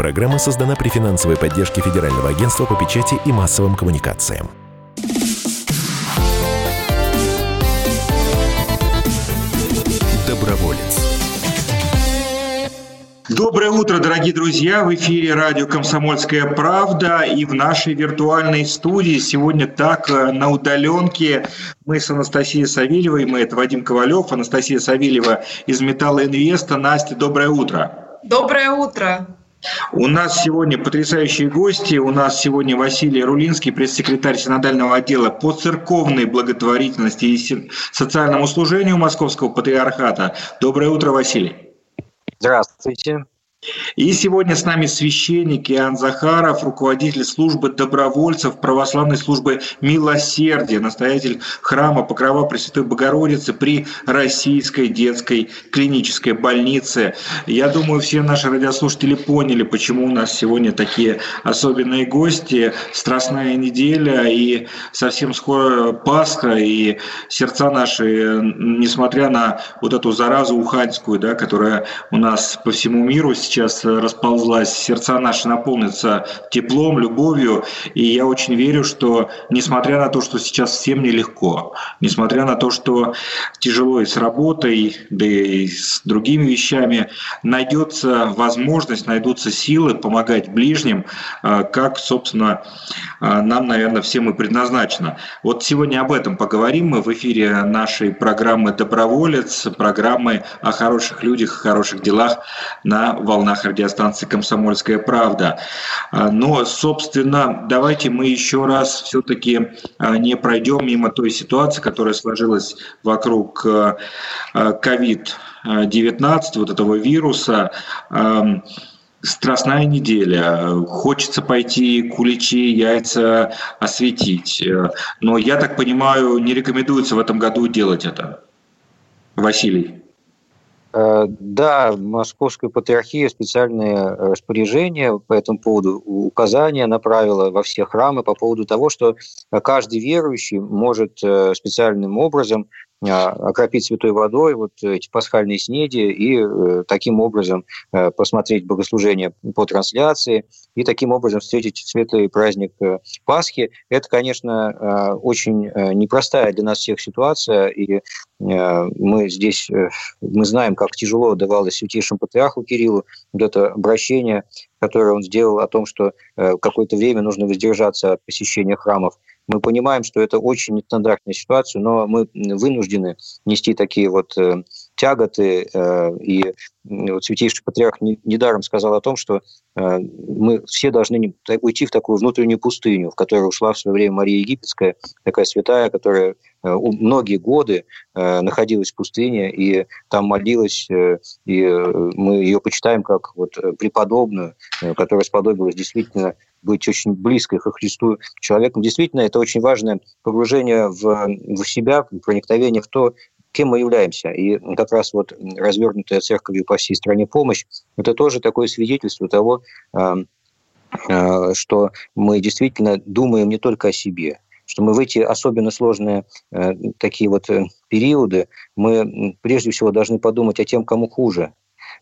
Программа создана при финансовой поддержке Федерального агентства по печати и массовым коммуникациям. Доброволец. Доброе утро, дорогие друзья! В эфире радио «Комсомольская правда» и в нашей виртуальной студии сегодня так э, на удаленке мы с Анастасией Савельевой, мы это Вадим Ковалев, Анастасия Савельева из «Металла Инвеста». Настя, доброе утро! Доброе утро! У нас сегодня потрясающие гости. У нас сегодня Василий Рулинский, пресс-секретарь Синодального отдела по церковной благотворительности и социальному служению Московского патриархата. Доброе утро, Василий. Здравствуйте. И сегодня с нами священник Иоанн Захаров, руководитель службы добровольцев православной службы милосердия, настоятель храма Покрова Пресвятой Богородицы при Российской детской клинической больнице. Я думаю, все наши радиослушатели поняли, почему у нас сегодня такие особенные гости. Страстная неделя и совсем скоро Пасха, и сердца наши, несмотря на вот эту заразу уханьскую, да, которая у нас по всему миру сейчас расползлась, сердца наши наполнятся теплом, любовью, и я очень верю, что несмотря на то, что сейчас всем нелегко, несмотря на то, что тяжело и с работой, да и с другими вещами, найдется возможность, найдутся силы помогать ближним, э, как, собственно, э, нам, наверное, всем и предназначено. Вот сегодня об этом поговорим мы в эфире нашей программы «Доброволец», программы о хороших людях, о хороших делах на волнах волнах радиостанции «Комсомольская правда». А, но, собственно, давайте мы еще раз все-таки а, не пройдем мимо той ситуации, которая сложилась вокруг COVID-19, а, вот этого вируса. Страстная неделя. Хочется пойти куличи, яйца осветить. Но я так понимаю, не рекомендуется в этом году делать это. Василий. Э, да, Московская патриархия специальные распоряжения по этому поводу, указания направила во все храмы по поводу того, что каждый верующий может э, специальным образом окропить святой водой вот эти пасхальные снеди и э, таким образом э, посмотреть богослужение по трансляции и таким образом встретить светлый праздник э, Пасхи. Это, конечно, очень непростая для нас всех ситуация, и мы здесь, мы знаем, как тяжело давалось святейшему патриарху Кириллу вот это обращение, которое он сделал о том, что какое-то время нужно воздержаться от посещения храмов. Мы понимаем, что это очень нестандартная ситуация, но мы вынуждены нести такие вот э, тяготы. Э, и вот Святейший Патриарх недаром сказал о том, что э, мы все должны уйти в такую внутреннюю пустыню, в которую ушла в свое время Мария Египетская, такая святая, которая многие годы находилась в пустыне и там молилась, и мы ее почитаем как вот преподобную, которая сподобилась действительно быть очень близкой ко Христу человеком. Действительно, это очень важное погружение в, в себя, проникновение в то, кем мы являемся. И как раз вот развернутая церковью по всей стране помощь, это тоже такое свидетельство того, а, что мы действительно думаем не только о себе, что мы в эти особенно сложные э, такие вот э, периоды, мы прежде всего должны подумать о тем, кому хуже,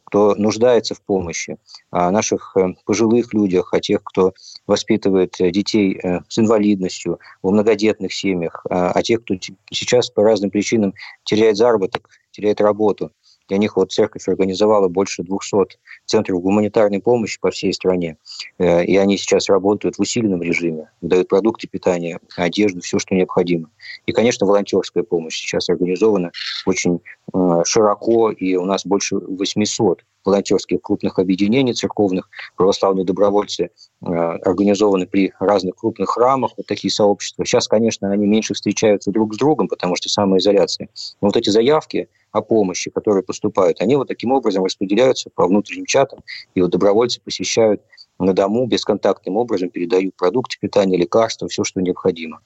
кто нуждается в помощи, о наших э, пожилых людях, о тех, кто воспитывает э, детей э, с инвалидностью, в многодетных семьях, о тех, кто сейчас по разным причинам теряет заработок, теряет работу. Для них вот церковь организовала больше 200 центров гуманитарной помощи по всей стране. Э, и они сейчас работают в усиленном режиме, дают продукты питания, одежду, все, что необходимо. И, конечно, волонтерская помощь сейчас организована очень э, широко, и у нас больше 800 волонтерских крупных объединений церковных, православные добровольцы э, организованы при разных крупных храмах, вот такие сообщества. Сейчас, конечно, они меньше встречаются друг с другом, потому что самоизоляция. Но вот эти заявки о помощи, которые поступают, они вот таким образом распределяются по внутренним чатам, и вот добровольцы посещают на дому бесконтактным образом передают продукты питания, лекарства, все, что необходимо.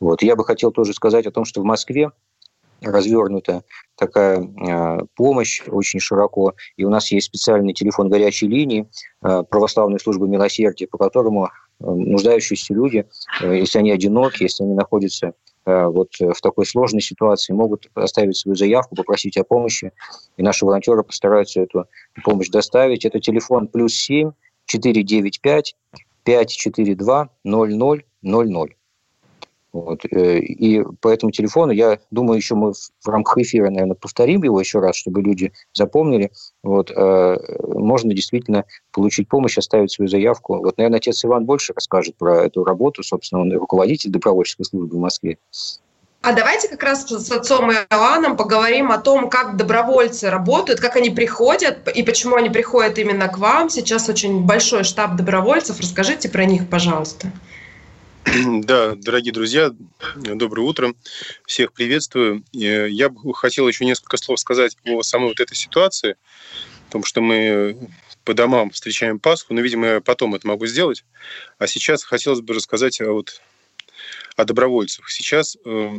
Вот. Я бы хотел тоже сказать о том, что в Москве развернута такая э, помощь очень широко. И у нас есть специальный телефон горячей линии э, православной службы милосердия, по которому э, нуждающиеся люди, если они одиноки, если они находятся вот в такой сложной ситуации, могут оставить свою заявку, попросить о помощи, и наши волонтеры постараются эту помощь доставить. Это телефон плюс 7 495 542 0000. Вот. Э, и по этому телефону, я думаю, еще мы в рамках эфира, наверное, повторим его еще раз, чтобы люди запомнили. Вот. Э, можно действительно получить помощь, оставить свою заявку. Вот, наверное, отец Иван больше расскажет про эту работу. Собственно, он руководитель добровольческой службы в Москве. А давайте как раз с отцом Иоанном поговорим о том, как добровольцы работают, как они приходят и почему они приходят именно к вам. Сейчас очень большой штаб добровольцев. Расскажите про них, пожалуйста. Да, дорогие друзья, доброе утро. Всех приветствую. Я бы хотел еще несколько слов сказать о самой вот этой ситуации, о том, что мы по домам встречаем Пасху, но, видимо, я потом это могу сделать. А сейчас хотелось бы рассказать о, вот, о добровольцах. Сейчас э,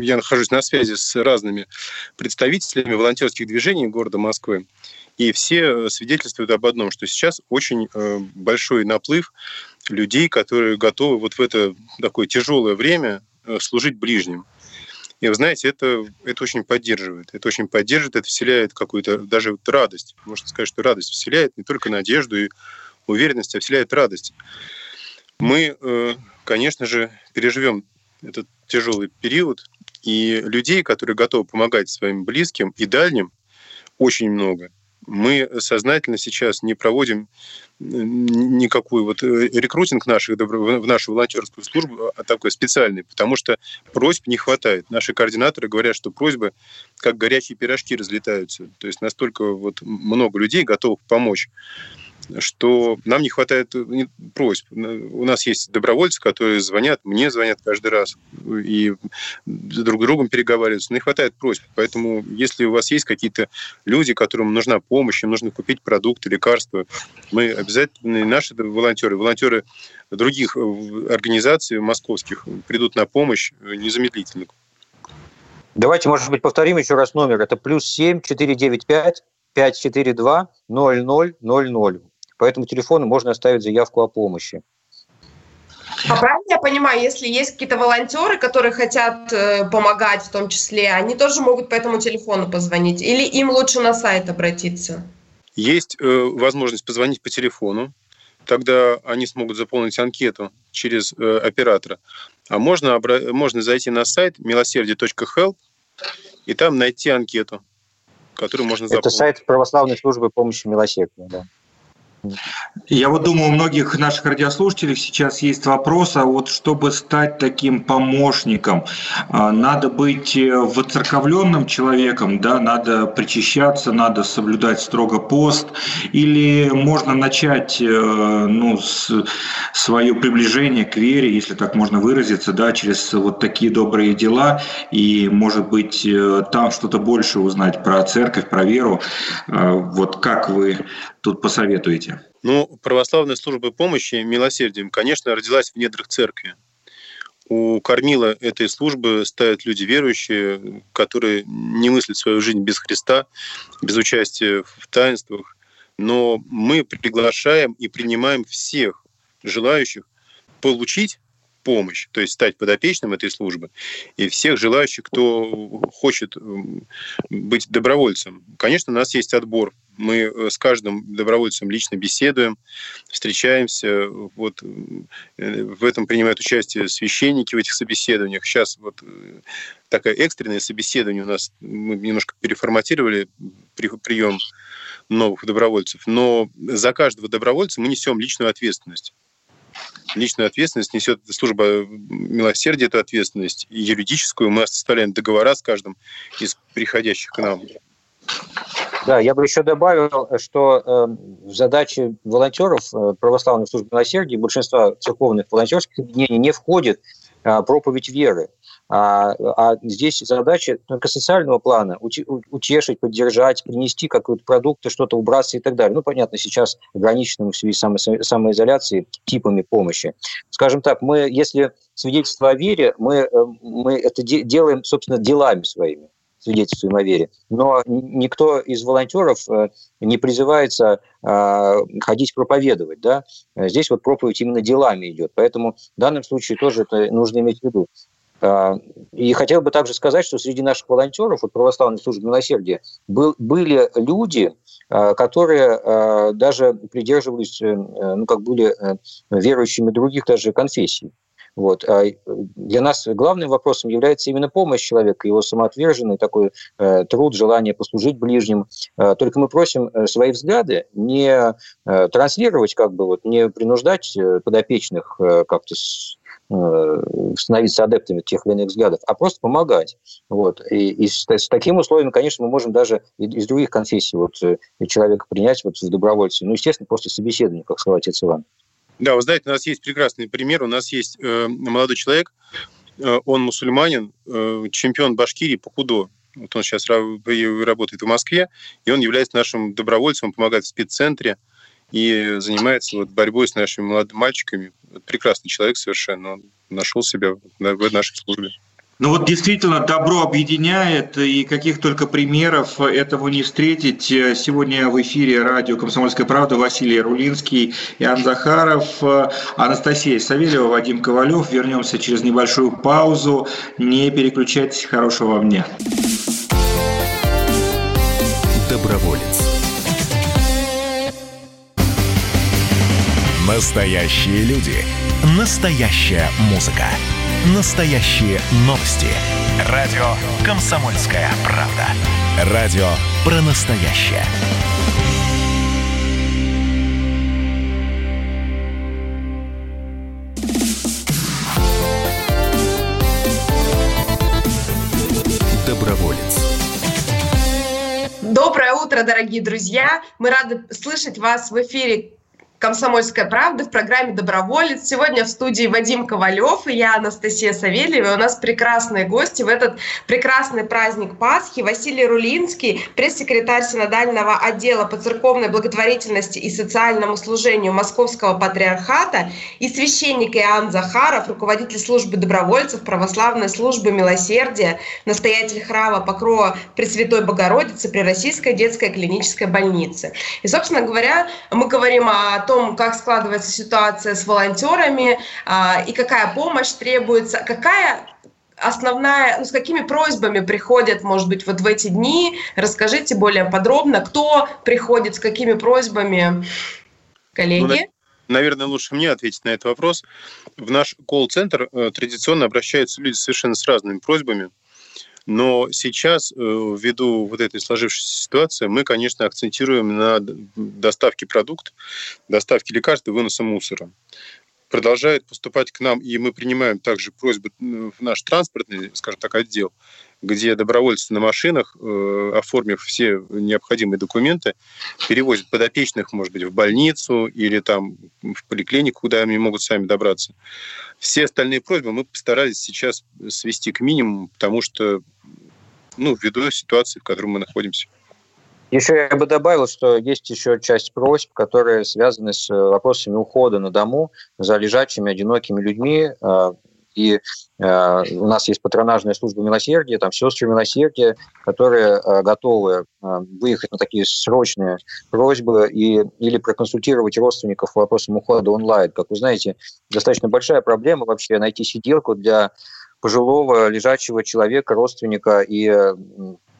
я нахожусь на связи с разными представителями волонтерских движений города Москвы, и все свидетельствуют об одном, что сейчас очень э, большой наплыв людей, которые готовы вот в это такое тяжелое время э, служить ближним. И вы знаете, это, это очень поддерживает. Это очень поддерживает, это вселяет какую-то даже вот радость. Можно сказать, что радость вселяет не только надежду и уверенность, а вселяет радость. Мы, э, конечно же, переживем этот тяжелый период, и людей, которые готовы помогать своим близким и дальним, очень много – мы сознательно сейчас не проводим никакой вот э, рекрутинг наших, в нашу волонтерскую службу, а такой специальный, потому что просьб не хватает. Наши координаторы говорят, что просьбы как горячие пирожки разлетаются. То есть настолько вот много людей готовых помочь что нам не хватает э, просьб. У нас есть добровольцы, которые звонят, мне звонят каждый раз и друг с другом переговариваются. Не хватает просьб. Поэтому, если у вас есть какие-то люди, которым нужна помощь, им нужно купить продукты, лекарства, мы обязательно, наши волонтеры, волонтеры других э, организаций московских придут на помощь э, незамедлительно. Давайте, может быть, повторим еще раз номер. Это плюс 7 495 542 0000. По этому телефону можно оставить заявку о помощи. А правильно я понимаю, если есть какие-то волонтеры, которые хотят э, помогать в том числе, они тоже могут по этому телефону позвонить? Или им лучше на сайт обратиться? Есть э, возможность позвонить по телефону, тогда они смогут заполнить анкету через э, оператора. А можно, обра- можно зайти на сайт милосердие.help и там найти анкету, которую можно заполнить. Это сайт православной службы помощи милосердия, да. Я вот думаю, у многих наших радиослушателей сейчас есть вопрос, а вот чтобы стать таким помощником, а, надо быть э, воцерковленным человеком, да, надо причащаться, надо соблюдать строго пост, или можно начать э, ну, с, свое приближение к вере, если так можно выразиться, да, через вот такие добрые дела, и, может быть, э, там что-то больше узнать про церковь, про веру. Вот как вы тут посоветуете? Ну, православная служба помощи милосердием, конечно, родилась в недрах церкви. У кормила этой службы стоят люди верующие, которые не мыслят свою жизнь без Христа, без участия в таинствах. Но мы приглашаем и принимаем всех желающих получить помощь, то есть стать подопечным этой службы, и всех желающих, кто хочет быть добровольцем. Конечно, у нас есть отбор мы э, с каждым добровольцем лично беседуем, встречаемся. Вот э, в этом принимают участие священники в этих собеседованиях. Сейчас вот э, такое экстренное собеседование у нас, мы немножко переформатировали прием новых добровольцев. Но за каждого добровольца мы несем личную ответственность. Личную ответственность несет служба милосердия, эту ответственность, и юридическую. Мы составляем договора с каждым из приходящих к нам да, я бы еще добавил, что э, задачи волонтеров э, православной службы милосердия большинства церковных волонтерских объединений не входит э, проповедь веры. А, а здесь задача только социального плана утешить, поддержать, принести какой-то продукт, что-то убраться и так далее. Ну, понятно, сейчас ограниченным в связи с самоизоляцией типами помощи. Скажем так, мы, если свидетельство о вере, мы, э, мы это делаем, собственно, делами своими свидетельствуем о вере. Но никто из волонтеров э, не призывается э, ходить проповедовать. Да? Здесь вот проповедь именно делами идет. Поэтому в данном случае тоже это нужно иметь в виду. Э, и хотел бы также сказать, что среди наших волонтеров от православной службы милосердия был, были люди, которые даже придерживались, ну, как были верующими других даже конфессий. Вот. А для нас главным вопросом является именно помощь человека, его самоотверженный такой э, труд, желание послужить ближним. Э, только мы просим э, свои взгляды не э, транслировать, как бы вот, не принуждать э, подопечных э, как-то э, становиться адептами тех или иных взглядов, а просто помогать. Вот. И, и с, с таким условием, конечно, мы можем даже из других конфессий вот, э, человека принять вот, в добровольцы. Ну, естественно, после собеседования, как сказал отец Иван. Да, вы знаете, у нас есть прекрасный пример. У нас есть э, молодой человек, э, он мусульманин, э, чемпион Башкирии по кудо. Вот он сейчас работает в Москве, и он является нашим добровольцем, он помогает в спеццентре и занимается вот борьбой с нашими молодыми мальчиками. Прекрасный человек совершенно, он нашел себя в нашей службе. Ну вот действительно добро объединяет, и каких только примеров этого не встретить. Сегодня в эфире радио «Комсомольская правда» Василий Рулинский, Иоанн Захаров, Анастасия Савельева, Вадим Ковалев. Вернемся через небольшую паузу. Не переключайтесь. Хорошего вам дня. Настоящие люди. Настоящая музыка. Настоящие новости. Радио «Комсомольская правда». Радио про настоящее. Доброволец. Доброе утро, дорогие друзья! Мы рады слышать вас в эфире «Комсомольская правда» в программе «Доброволец». Сегодня в студии Вадим Ковалев и я, Анастасия Савельева. у нас прекрасные гости в этот прекрасный праздник Пасхи. Василий Рулинский, пресс-секретарь Синодального отдела по церковной благотворительности и социальному служению Московского патриархата и священник Иоанн Захаров, руководитель службы добровольцев православной службы милосердия, настоятель храма Покрова Пресвятой Богородицы при Российской детской клинической больнице. И, собственно говоря, мы говорим о том, том, как складывается ситуация с волонтерами а, и какая помощь требуется, какая основная, ну, с какими просьбами приходят, может быть, вот в эти дни? Расскажите более подробно, кто приходит, с какими просьбами, коллеги? Ну, наверное, лучше мне ответить на этот вопрос. В наш колл-центр э, традиционно обращаются люди совершенно с разными просьбами. Но сейчас, э, ввиду вот этой сложившейся ситуации, мы, конечно, акцентируем на доставке продуктов, доставке лекарств и выноса мусора продолжает поступать к нам, и мы принимаем также просьбы в наш транспортный, скажем так, отдел, где добровольцы на машинах, э, оформив все необходимые документы, перевозят подопечных, может быть, в больницу или там в поликлинику, куда они могут сами добраться. Все остальные просьбы мы постарались сейчас свести к минимуму, потому что, ну, ввиду ситуации, в которой мы находимся. Еще я бы добавил, что есть еще часть просьб, которые связаны с э, вопросами ухода на дому за лежачими, одинокими людьми. Э, и э, у нас есть патронажная служба милосердия, там сестры милосердия, которые готовы выехать на такие срочные просьбы и, или проконсультировать родственников по вопросам ухода онлайн. Как вы знаете, достаточно большая проблема вообще найти сиделку для пожилого лежачего человека, родственника, и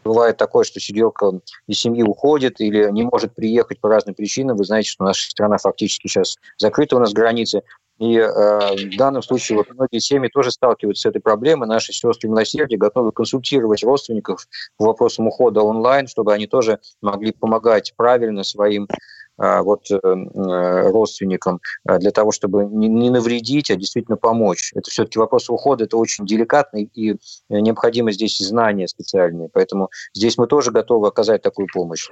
Бывает такое, что сиделка из семьи уходит или не может приехать по разным причинам. Вы знаете, что наша страна фактически сейчас закрыта у нас границы. И э, в данном случае вот многие семьи тоже сталкиваются с этой проблемой. Наши сестры милосердия готовы консультировать родственников по вопросам ухода онлайн, чтобы они тоже могли помогать правильно своим вот, э, э, родственникам а, для того, чтобы не навредить, а действительно помочь. Это все-таки вопрос ухода, это очень деликатный, и необходимо здесь знания специальные. Поэтому здесь мы тоже готовы оказать такую помощь.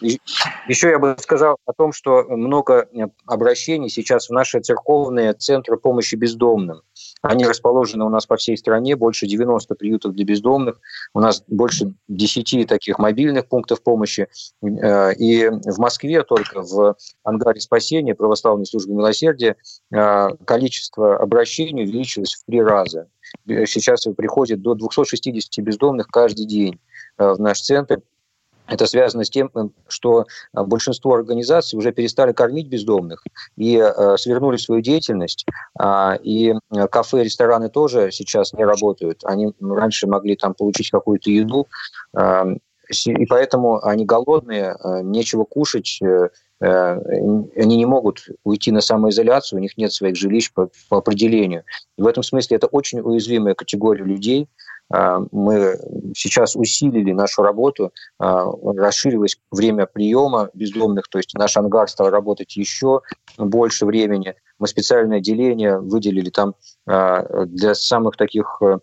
Еще я бы сказал о том, что много обращений сейчас в наши церковные центры помощи бездомным. Они расположены у нас по всей стране, больше 90 приютов для бездомных. У нас больше 10 таких мобильных пунктов помощи. Э, и в Москве только в ангаре спасения православной службы милосердия э, количество обращений увеличилось в три раза. Сейчас приходит до 260 бездомных каждый день э, в наш центр. Это связано с тем, что э, большинство организаций уже перестали кормить бездомных и э, свернули свою деятельность. Э, и кафе, рестораны тоже сейчас не работают. Они раньше могли там получить какую-то еду. Э, и поэтому они голодные, нечего кушать, они не могут уйти на самоизоляцию, у них нет своих жилищ по, по определению. И в этом смысле это очень уязвимая категория людей, а, мы сейчас усилили нашу работу, а, расширилось время приема бездомных, то есть наш ангар стал работать еще больше времени. Мы специальное отделение выделили там а, для самых таких э,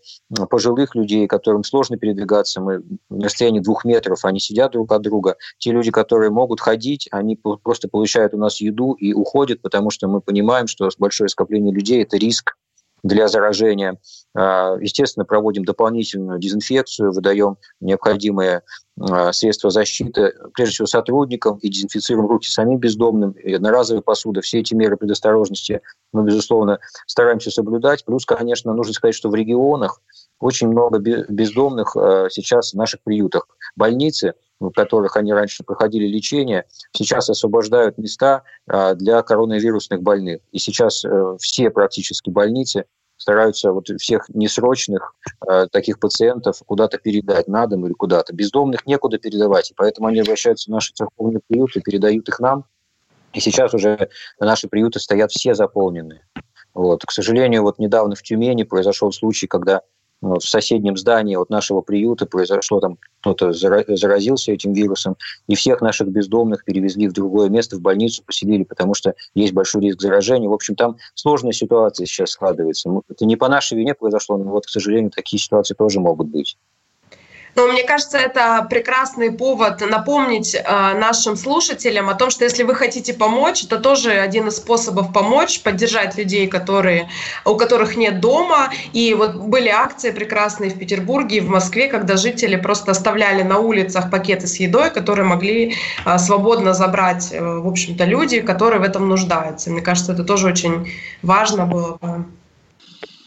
пожилых людей, которым сложно передвигаться. Мы на расстоянии двух метров, они сидят друг от друга. Те люди, которые могут ходить, они просто получают у нас еду и уходят, потому что мы понимаем, что большое скопление людей – это риск для заражения. А, естественно, проводим дополнительную дезинфекцию, выдаем необходимые а, средства защиты, прежде всего сотрудникам, и дезинфицируем руки самим бездомным, и одноразовая посуда. Все эти меры предосторожности мы, безусловно, стараемся соблюдать. Плюс, конечно, нужно сказать, что в регионах очень много бездомных а, сейчас в наших приютах. Больницы – в которых они раньше проходили лечение, сейчас освобождают места а, для коронавирусных больных. И сейчас э, все практически больницы стараются вот всех несрочных э, таких пациентов куда-то передать на дом или куда-то. Бездомных некуда передавать, и поэтому они обращаются в наши церковные приюты, передают их нам. И сейчас уже наши приюты стоят все заполненные. Вот. К сожалению, вот недавно в Тюмени произошел случай, когда в соседнем здании от нашего приюта произошло там кто-то заразился этим вирусом, и всех наших бездомных перевезли в другое место, в больницу поселили, потому что есть большой риск заражения. В общем, там сложная ситуация сейчас складывается. Это не по нашей вине произошло, но вот, к сожалению, такие ситуации тоже могут быть. Но мне кажется, это прекрасный повод напомнить э, нашим слушателям о том, что если вы хотите помочь, это тоже один из способов помочь, поддержать людей, которые, у которых нет дома. И вот были акции прекрасные в Петербурге и в Москве, когда жители просто оставляли на улицах пакеты с едой, которые могли э, свободно забрать, э, в общем-то, люди, которые в этом нуждаются. Мне кажется, это тоже очень важно было бы.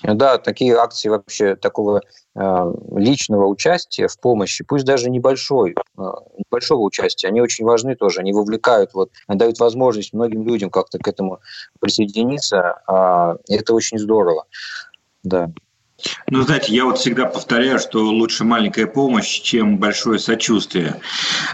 Да, такие акции вообще такого личного участия в помощи, пусть даже небольшой, э, небольшого участия, они очень важны тоже, они вовлекают, вот, дают возможность многим людям как-то к этому присоединиться, э, это очень здорово. Да. Ну, знаете, я вот всегда повторяю, что лучше маленькая помощь, чем большое сочувствие.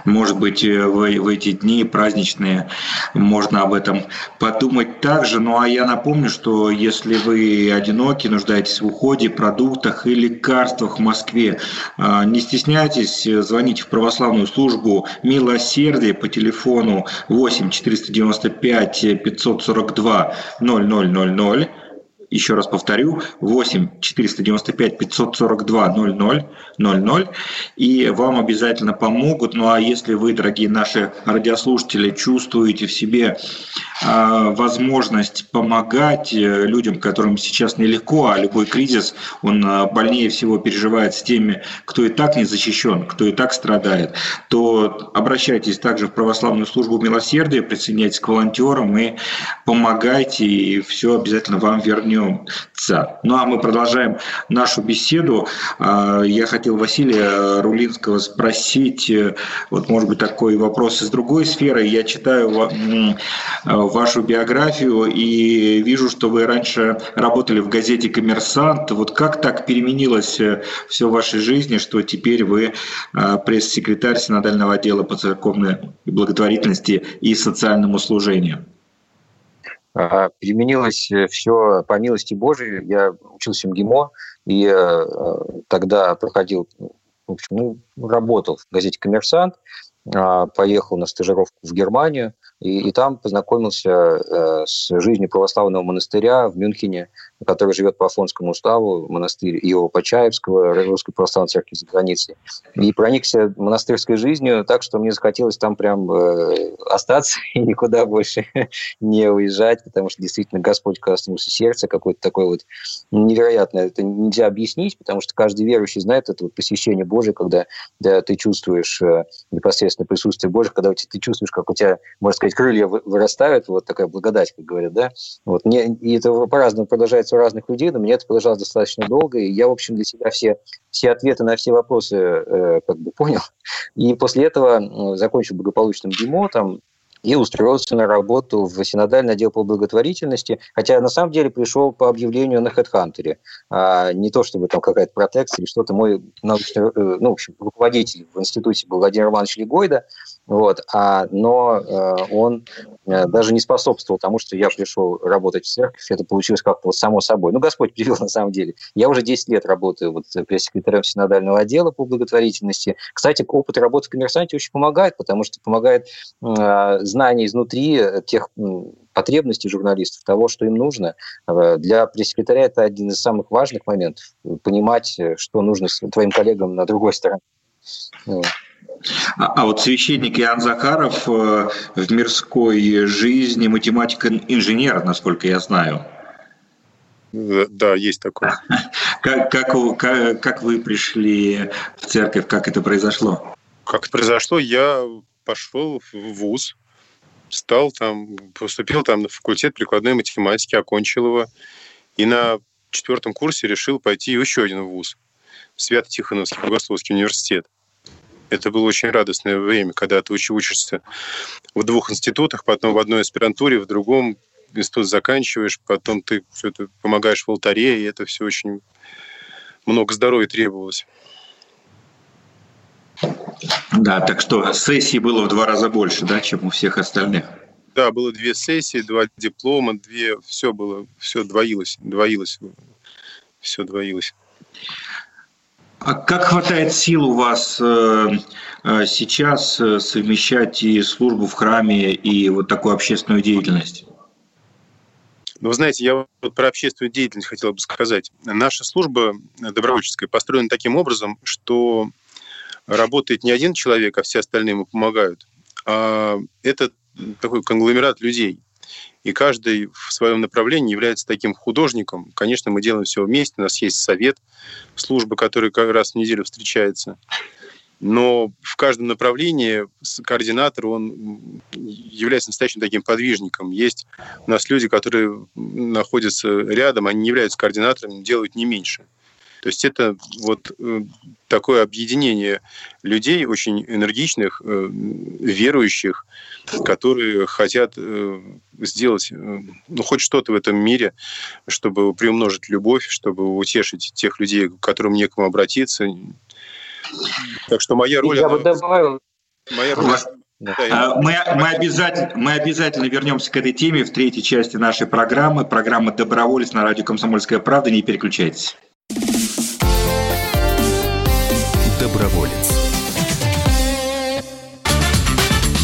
Может быть, э, в, в эти дни праздничные можно об этом подумать также. Ну, а я напомню, что если вы одиноки, нуждаетесь в уходе, продуктах и лекарствах в Москве, а, не стесняйтесь, звоните в православную службу «Милосердие» по телефону 8 495 542 0000 еще раз повторю, 8 495 542 00 00, и вам обязательно помогут. Ну а если вы, дорогие наши радиослушатели, чувствуете в себе э, возможность помогать э, людям, которым сейчас нелегко, а любой кризис, он э, больнее всего переживает с теми, кто и так не защищен, кто и так страдает, то обращайтесь также в православную службу милосердия, присоединяйтесь к волонтерам и помогайте, и все обязательно вам вернется вернемся. Ну а мы продолжаем нашу беседу. А, я хотел Василия Рулинского спросить, э, вот может быть такой вопрос из другой сферы. Я читаю э, вашу биографию и вижу, что вы раньше работали в газете «Коммерсант». Вот как так переменилось э, все в вашей жизни, что теперь вы пресс-секретарь синодального отдела по церковной благотворительности и социальному служению? А, переменилось э, все по милости Божией. Я учился в МГИМО, и э, тогда проходил, в общем, ну, работал в газете «Коммерсант», а, поехал на стажировку в Германию, и, и там познакомился э, с жизнью православного монастыря в Мюнхене, который живет по Афонскому уставу, монастырь Иова Почаевского, Русской православной церкви за границей. И проникся монастырской жизнью так, что мне захотелось там прям э, остаться и никуда больше не уезжать, потому что действительно Господь коснулся сердца, какое-то такое вот невероятное. Это нельзя объяснить, потому что каждый верующий знает это вот посещение Божие, когда да, ты чувствуешь э, непосредственно присутствие Божие, когда ты чувствуешь, как у тебя, можно сказать, крылья вырастают, вот такая благодать, как говорят, да. Вот. Мне, и это по-разному продолжается отличается у разных людей, но мне это продолжалось достаточно долго, и я, в общем, для себя все, все ответы на все вопросы э, как бы понял. И после этого закончил благополучным ГИМО, там и устроился на работу в синодальный отдел по благотворительности, хотя на самом деле пришел по объявлению на HeadHunter, а не то чтобы там какая-то протекция или что-то. Мой научный, э, ну, в общем, руководитель в институте был Владимир Романович Легойда, вот, а, но э, он э, даже не способствовал тому, что я пришел работать в церковь, это получилось как-то вот само собой. Ну, Господь привел на самом деле. Я уже 10 лет работаю вот пресс-секретарем синодального отдела по благотворительности. Кстати, опыт работы в коммерсанте очень помогает, потому что помогает э, знание изнутри тех потребностей журналистов, того, что им нужно. Для пресс-секретаря это один из самых важных моментов. Понимать, что нужно твоим коллегам на другой стороне. А, а вот священник Иоанн Захаров э, в мирской жизни математик-инженер, насколько я знаю. Да, есть такое. Как, как, как, как вы пришли в церковь, как это произошло? Как это произошло, я пошел в ВУЗ, стал там, поступил там на факультет прикладной математики, окончил его, и на четвертом курсе решил пойти еще один вуз, Свято-Тихоновский Богословский университет. Это было очень радостное время, когда ты учишься в двух институтах, потом в одной аспирантуре, в другом институт заканчиваешь, потом ты все это помогаешь в алтаре, и это все очень много здоровья требовалось. Да, так что сессий было в два раза больше, да, чем у всех остальных. Да, было две сессии, два диплома, две, все было, все двоилось, двоилось, все двоилось. А как хватает сил у вас э, э, сейчас э, совмещать и службу в храме, и вот такую общественную деятельность? Ну, вы знаете, я вот про общественную деятельность хотел бы сказать. Наша служба добровольческая построена таким образом, что работает не один человек, а все остальные ему помогают. А это такой конгломерат людей и каждый в своем направлении является таким художником. Конечно, мы делаем все вместе, у нас есть совет службы, который как раз в неделю встречается. Но в каждом направлении координатор, он является настоящим таким подвижником. Есть у нас люди, которые находятся рядом, они не являются координаторами, делают не меньше. То есть это вот э, такое объединение людей очень энергичных, э, верующих, которые хотят э, сделать ну, хоть что-то в этом мире, чтобы приумножить любовь, чтобы утешить тех людей, к которым некому обратиться. Так что моя роль... Я бы добавил... Моя роль... Да. А, мы, мы, обязательно, мы обязательно вернемся к этой теме в третьей части нашей программы. Программа «Доброволец» на радио «Комсомольская правда». Не переключайтесь. доброволец.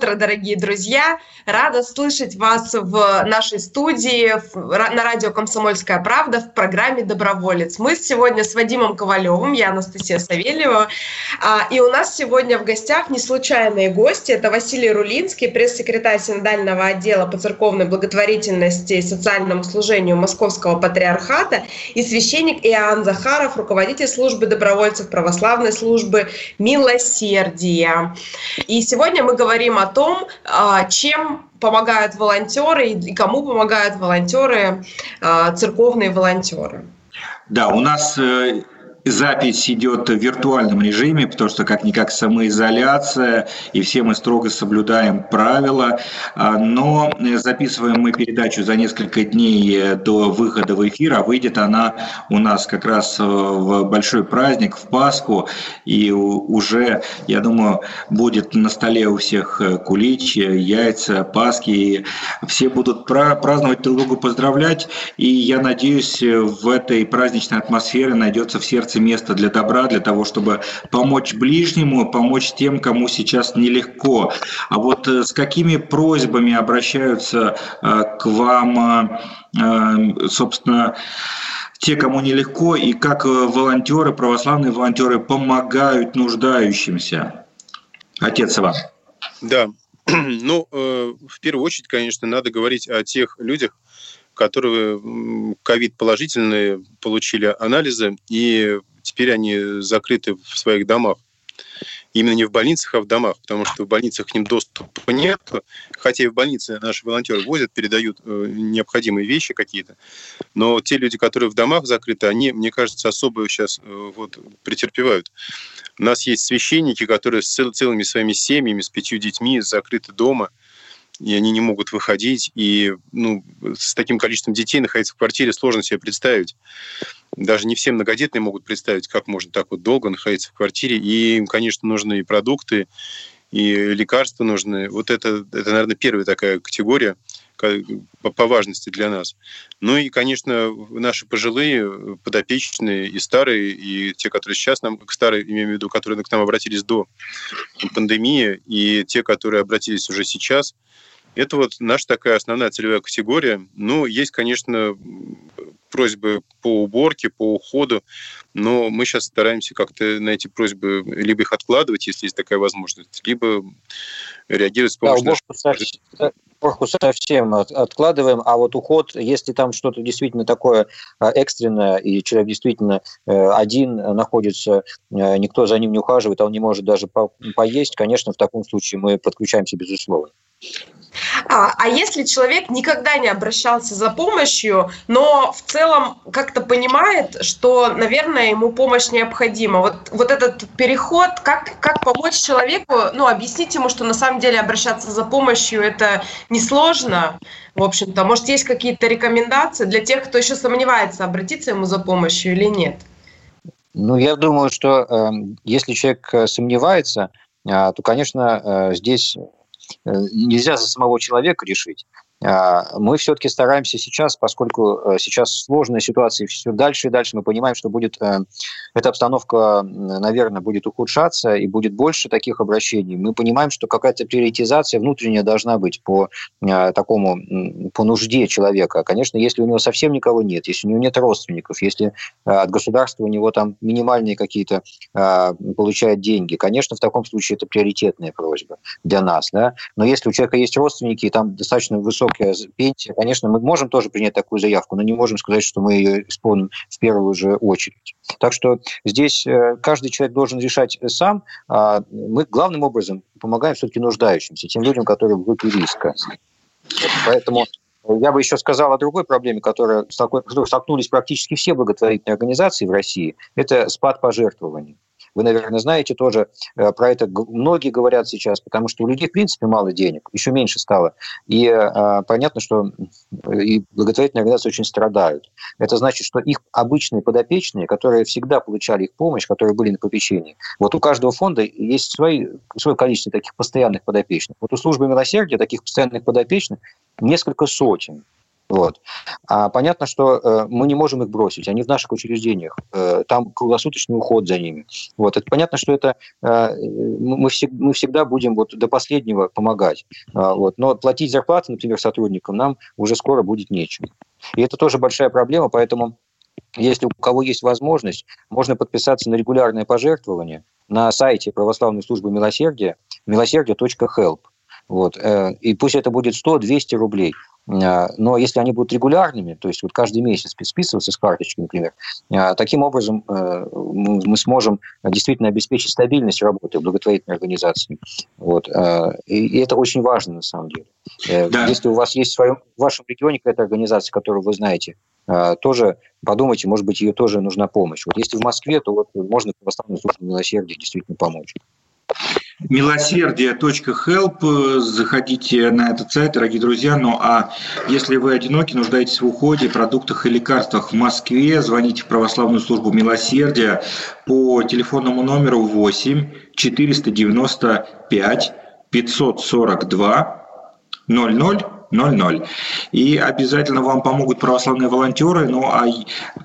Утро, дорогие друзья! Рада слышать вас в нашей студии на радио «Комсомольская правда» в программе «Доброволец». Мы сегодня с Вадимом Ковалевым, я Анастасия Савельева, а, и у нас сегодня в гостях не случайные гости. Это Василий Рулинский, пресс-секретарь Синодального отдела по церковной благотворительности и социальному служению Московского патриархата, и священник Иоанн Захаров, руководитель службы добровольцев православной службы «Милосердия». И сегодня мы говорим о том, а, чем помогают волонтеры и кому помогают волонтеры, а, церковные волонтеры. Да, у нас э, запись идет в виртуальном режиме, потому что как-никак самоизоляция, и все мы строго соблюдаем правила. А, но записываем мы передачу за несколько дней до выхода в эфир, а выйдет она у нас как раз в большой праздник, в Пасху, и уже, я думаю, будет на столе у всех кулич, яйца, Пасхи, и все будут праздновать друг друга, поздравлять, и я надеюсь, в этой праздничной атмосфере найдется в сердце сердце место для добра, для того, чтобы помочь ближнему, помочь тем, кому сейчас нелегко. А вот э, с какими просьбами обращаются э, к вам, э, собственно, те, кому нелегко, и как волонтеры, православные волонтеры помогают нуждающимся? Отец Иван. Да, ну, в первую очередь, конечно, надо говорить о тех людях, которые ковид положительные получили анализы и теперь они закрыты в своих домах. Именно не в больницах, а в домах, потому что в больницах к ним доступа нет, хотя и в больнице наши волонтеры возят, передают э, необходимые вещи какие-то, но те люди, которые в домах закрыты, они, мне кажется, особо сейчас э, вот, претерпевают. У нас есть священники, которые с целыми своими семьями, с пятью детьми закрыты дома, и они не могут выходить, и ну, с таким количеством детей находиться в квартире сложно себе представить даже не все многодетные могут представить, как можно так вот долго находиться в квартире. И им, конечно, нужны и продукты, и лекарства нужны. Вот это, это наверное, первая такая категория по, по важности для нас. Ну и, конечно, наши пожилые, подопечные и старые, и те, которые сейчас нам, старые, имею в виду, которые к нам обратились до пандемии, и те, которые обратились уже сейчас, это вот наша такая основная целевая категория. Ну, есть, конечно, просьбы по уборке, по уходу, но мы сейчас стараемся как-то на эти просьбы либо их откладывать, если есть такая возможность, либо реагировать с помощью... Да, уборку, совсем, уборку совсем откладываем, а вот уход, если там что-то действительно такое а, экстренное, и человек действительно э, один находится, э, никто за ним не ухаживает, а он не может даже поесть, конечно, в таком случае мы подключаемся безусловно. А, а если человек никогда не обращался за помощью, но в целом как-то понимает, что, наверное, ему помощь необходима, вот, вот этот переход, как, как помочь человеку, ну, объяснить ему, что на самом деле обращаться за помощью это несложно, в общем-то. Может, есть какие-то рекомендации для тех, кто еще сомневается, обратиться ему за помощью или нет? Ну, я думаю, что э, если человек э, сомневается, э, то, конечно, э, здесь нельзя за самого человека решить. А, мы все-таки стараемся сейчас, поскольку э, сейчас сложная ситуация, все дальше и дальше мы понимаем, что будет э, эта обстановка, наверное, будет ухудшаться и будет больше таких обращений. Мы понимаем, что какая-то приоритизация внутренняя должна быть по э, такому, по нужде человека. Конечно, если у него совсем никого нет, если у него нет родственников, если от государства у него там минимальные какие-то получает деньги, конечно, в таком случае это приоритетная просьба для нас. Да? Но если у человека есть родственники, и там достаточно высокий высокая пенсия, конечно, мы можем тоже принять такую заявку, но не можем сказать, что мы ее исполним в первую же очередь. Так что здесь э, каждый человек должен решать сам. А мы главным образом помогаем все-таки нуждающимся, тем людям, которые в группе риска. Поэтому я бы еще сказал о другой проблеме, которая, столкнулись практически все благотворительные организации в России. Это спад пожертвований. Вы, наверное, знаете тоже э, про это. Многие говорят сейчас, потому что у людей, в принципе, мало денег, еще меньше стало. И э, понятно, что и благотворительные организации очень страдают. Это значит, что их обычные подопечные, которые всегда получали их помощь, которые были на попечении, вот у каждого фонда есть свои, свое количество таких постоянных подопечных. Вот у службы милосердия таких постоянных подопечных несколько сотен. Вот. А понятно, что э, мы не можем их бросить, они в наших учреждениях, э, там круглосуточный уход за ними. Вот. Это понятно, что это э, мы, всег, мы всегда будем вот до последнего помогать. Э, вот. Но платить зарплаты, например, сотрудникам нам уже скоро будет нечем. И это тоже большая проблема, поэтому если у кого есть возможность, можно подписаться на регулярное пожертвование на сайте православной службы милосердия милосердие.help. Вот. Э, и пусть это будет 100-200 рублей. Э, но если они будут регулярными, то есть вот каждый месяц списываться с карточки, например, э, таким образом мы сможем действительно обеспечить стабильность работы благотворительной организации. Вот. И это очень важно на самом деле. Да. Если у вас есть в, своем, в вашем регионе какая-то организация, которую вы знаете, тоже подумайте, может быть, ее тоже нужна помощь. Вот если в Москве, то вот можно православной службе милосердия действительно помочь милосердие.help. Заходите на этот сайт, дорогие друзья. Ну а если вы одиноки, нуждаетесь в уходе, продуктах и лекарствах в Москве, звоните в православную службу милосердия по телефонному номеру 8 495 542 00 00. И обязательно вам помогут православные волонтеры. Ну а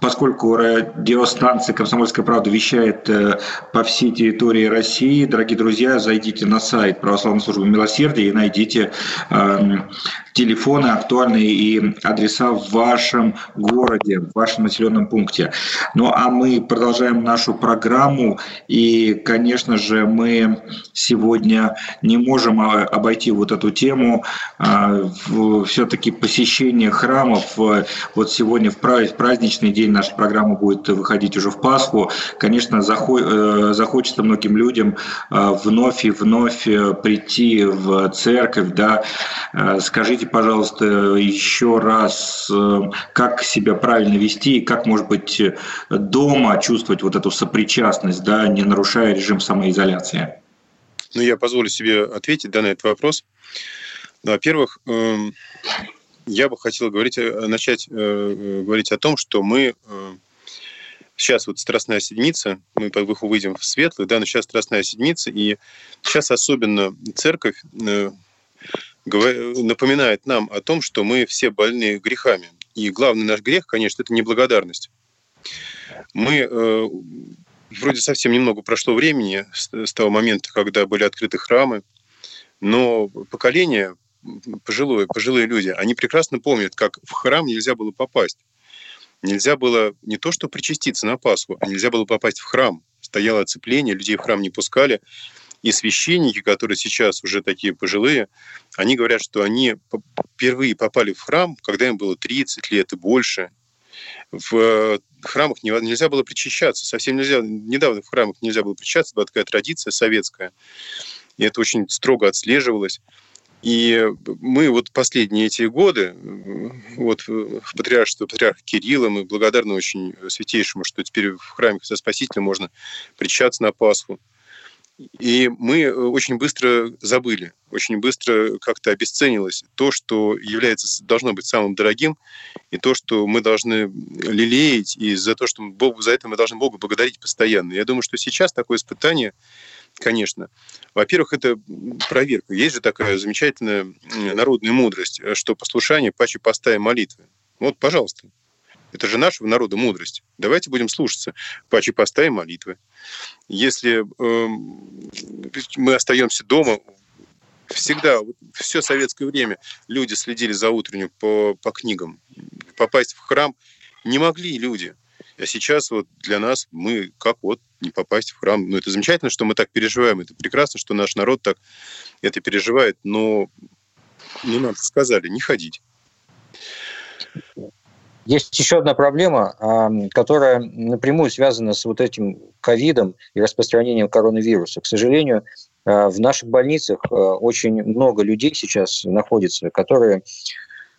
поскольку радиостанция «Комсомольская правда» вещает э, по всей территории России, дорогие друзья, зайдите на сайт Православной службы милосердия и найдите эм, телефоны актуальные и адреса в вашем городе, в вашем населенном пункте. Ну а мы продолжаем нашу программу. И, конечно же, мы сегодня не можем а, обойти вот эту тему. Все-таки посещение храмов. Вот сегодня в праздничный день наша программа будет выходить уже в Пасху. Конечно, захочется многим людям вновь и вновь прийти в церковь. Да. Скажите, пожалуйста, еще раз, как себя правильно вести и как, может быть, дома чувствовать вот эту сопричастность, да, не нарушая режим самоизоляции? Ну, я позволю себе ответить да, на этот вопрос. Ну, во-первых, эм, я бы хотел говорить, э, начать э, говорить о том, что мы э, сейчас вот Страстная Седмица, мы выйдем в светлый, да, но сейчас Страстная Седмица, и сейчас особенно церковь напоминает нам о том, что мы все больны грехами. И главный наш грех, конечно, это неблагодарность. Мы вроде совсем немного прошло времени с того момента, когда были открыты храмы, но поколение, пожилое, пожилые люди, они прекрасно помнят, как в храм нельзя было попасть. Нельзя было не то что причаститься на Пасху, а нельзя было попасть в храм. Стояло оцепление, людей в храм не пускали. И священники, которые сейчас уже такие пожилые, они говорят, что они впервые попали в храм, когда им было 30 лет и больше. В храмах нельзя было причащаться, совсем нельзя. Недавно в храмах нельзя было причащаться, была такая традиция советская. И это очень строго отслеживалось. И мы вот последние эти годы, вот в патриаршестве патриарха Кирилла, мы благодарны очень святейшему, что теперь в храме Христа Спасителя можно причащаться на Пасху. И мы э, очень быстро забыли, очень быстро как-то обесценилось то, что является, должно быть самым дорогим, и то, что мы должны лелеять, и за то, что Бог, за это мы должны Бога благодарить постоянно. Я думаю, что сейчас такое испытание, конечно, во-первых, это проверка. Есть же такая замечательная народная мудрость, что послушание паче поста и молитвы. Вот, пожалуйста, это же нашего народа мудрость. Давайте будем слушаться паче поста и молитвы. Если э, мы остаемся дома, всегда, все советское время люди следили за утреннюю по, по книгам. Попасть в храм не могли люди. А сейчас вот для нас мы как вот не попасть в храм. Ну, это замечательно, что мы так переживаем. Это прекрасно, что наш народ так это переживает. Но, ну, нам сказали, не ходить. Есть еще одна проблема, которая напрямую связана с вот этим ковидом и распространением коронавируса. К сожалению, а, в наших больницах а, очень много людей сейчас находится, которые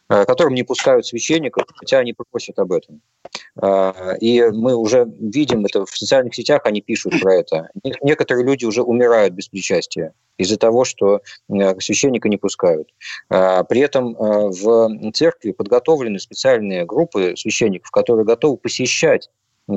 которым не пускают священников, хотя они просят об этом. А, и мы уже видим это в социальных сетях, они пишут про это. Некоторые люди уже умирают без причастия из-за того, что э, священника не пускают. При этом э, в церкви подготовлены специальные группы священников, которые готовы посещать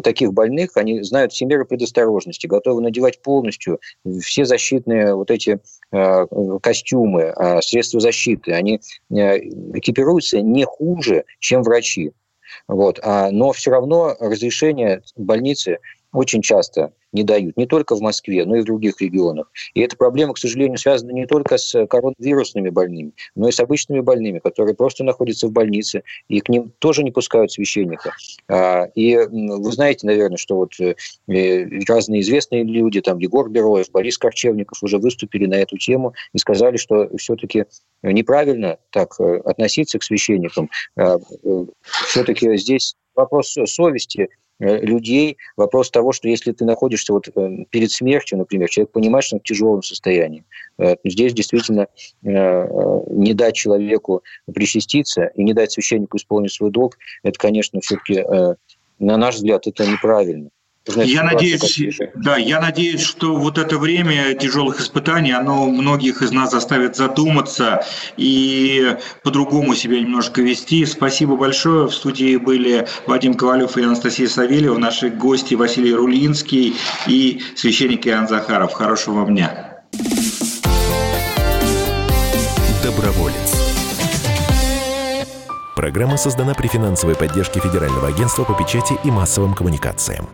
таких больных, они знают все меры предосторожности, готовы надевать полностью все защитные вот эти э, костюмы, э, средства защиты. Они э, экипируются не хуже, чем врачи. Вот. А, но все равно разрешение больницы очень часто не дают, не только в Москве, но и в других регионах. И эта проблема, к сожалению, связана не только с коронавирусными больными, но и с обычными больными, которые просто находятся в больнице, и к ним тоже не пускают священника. А, и вы знаете, наверное, что вот э, разные известные люди, там Егор Бероев, Борис Корчевников уже выступили на эту тему и сказали, что все-таки неправильно так э, относиться к священникам. А, э, все-таки здесь вопрос совести Э, людей. Вопрос того, что если ты находишься вот э, перед смертью, например, человек понимает, что он в тяжелом состоянии. Э, здесь действительно не дать человеку причаститься и не дать священнику исполнить свой долг, это, конечно, все-таки, на наш взгляд, это неправильно. Значит, я надеюсь, да, я надеюсь, что вот это время тяжелых испытаний, оно многих из нас заставит задуматься и по-другому себя немножко вести. Спасибо большое. В студии были Вадим Ковалев и Анастасия Савельева, наши гости Василий Рулинский и священник Иоанн Захаров. Хорошего вам дня. Доброволец. Программа создана при финансовой поддержке Федерального агентства по печати и массовым коммуникациям.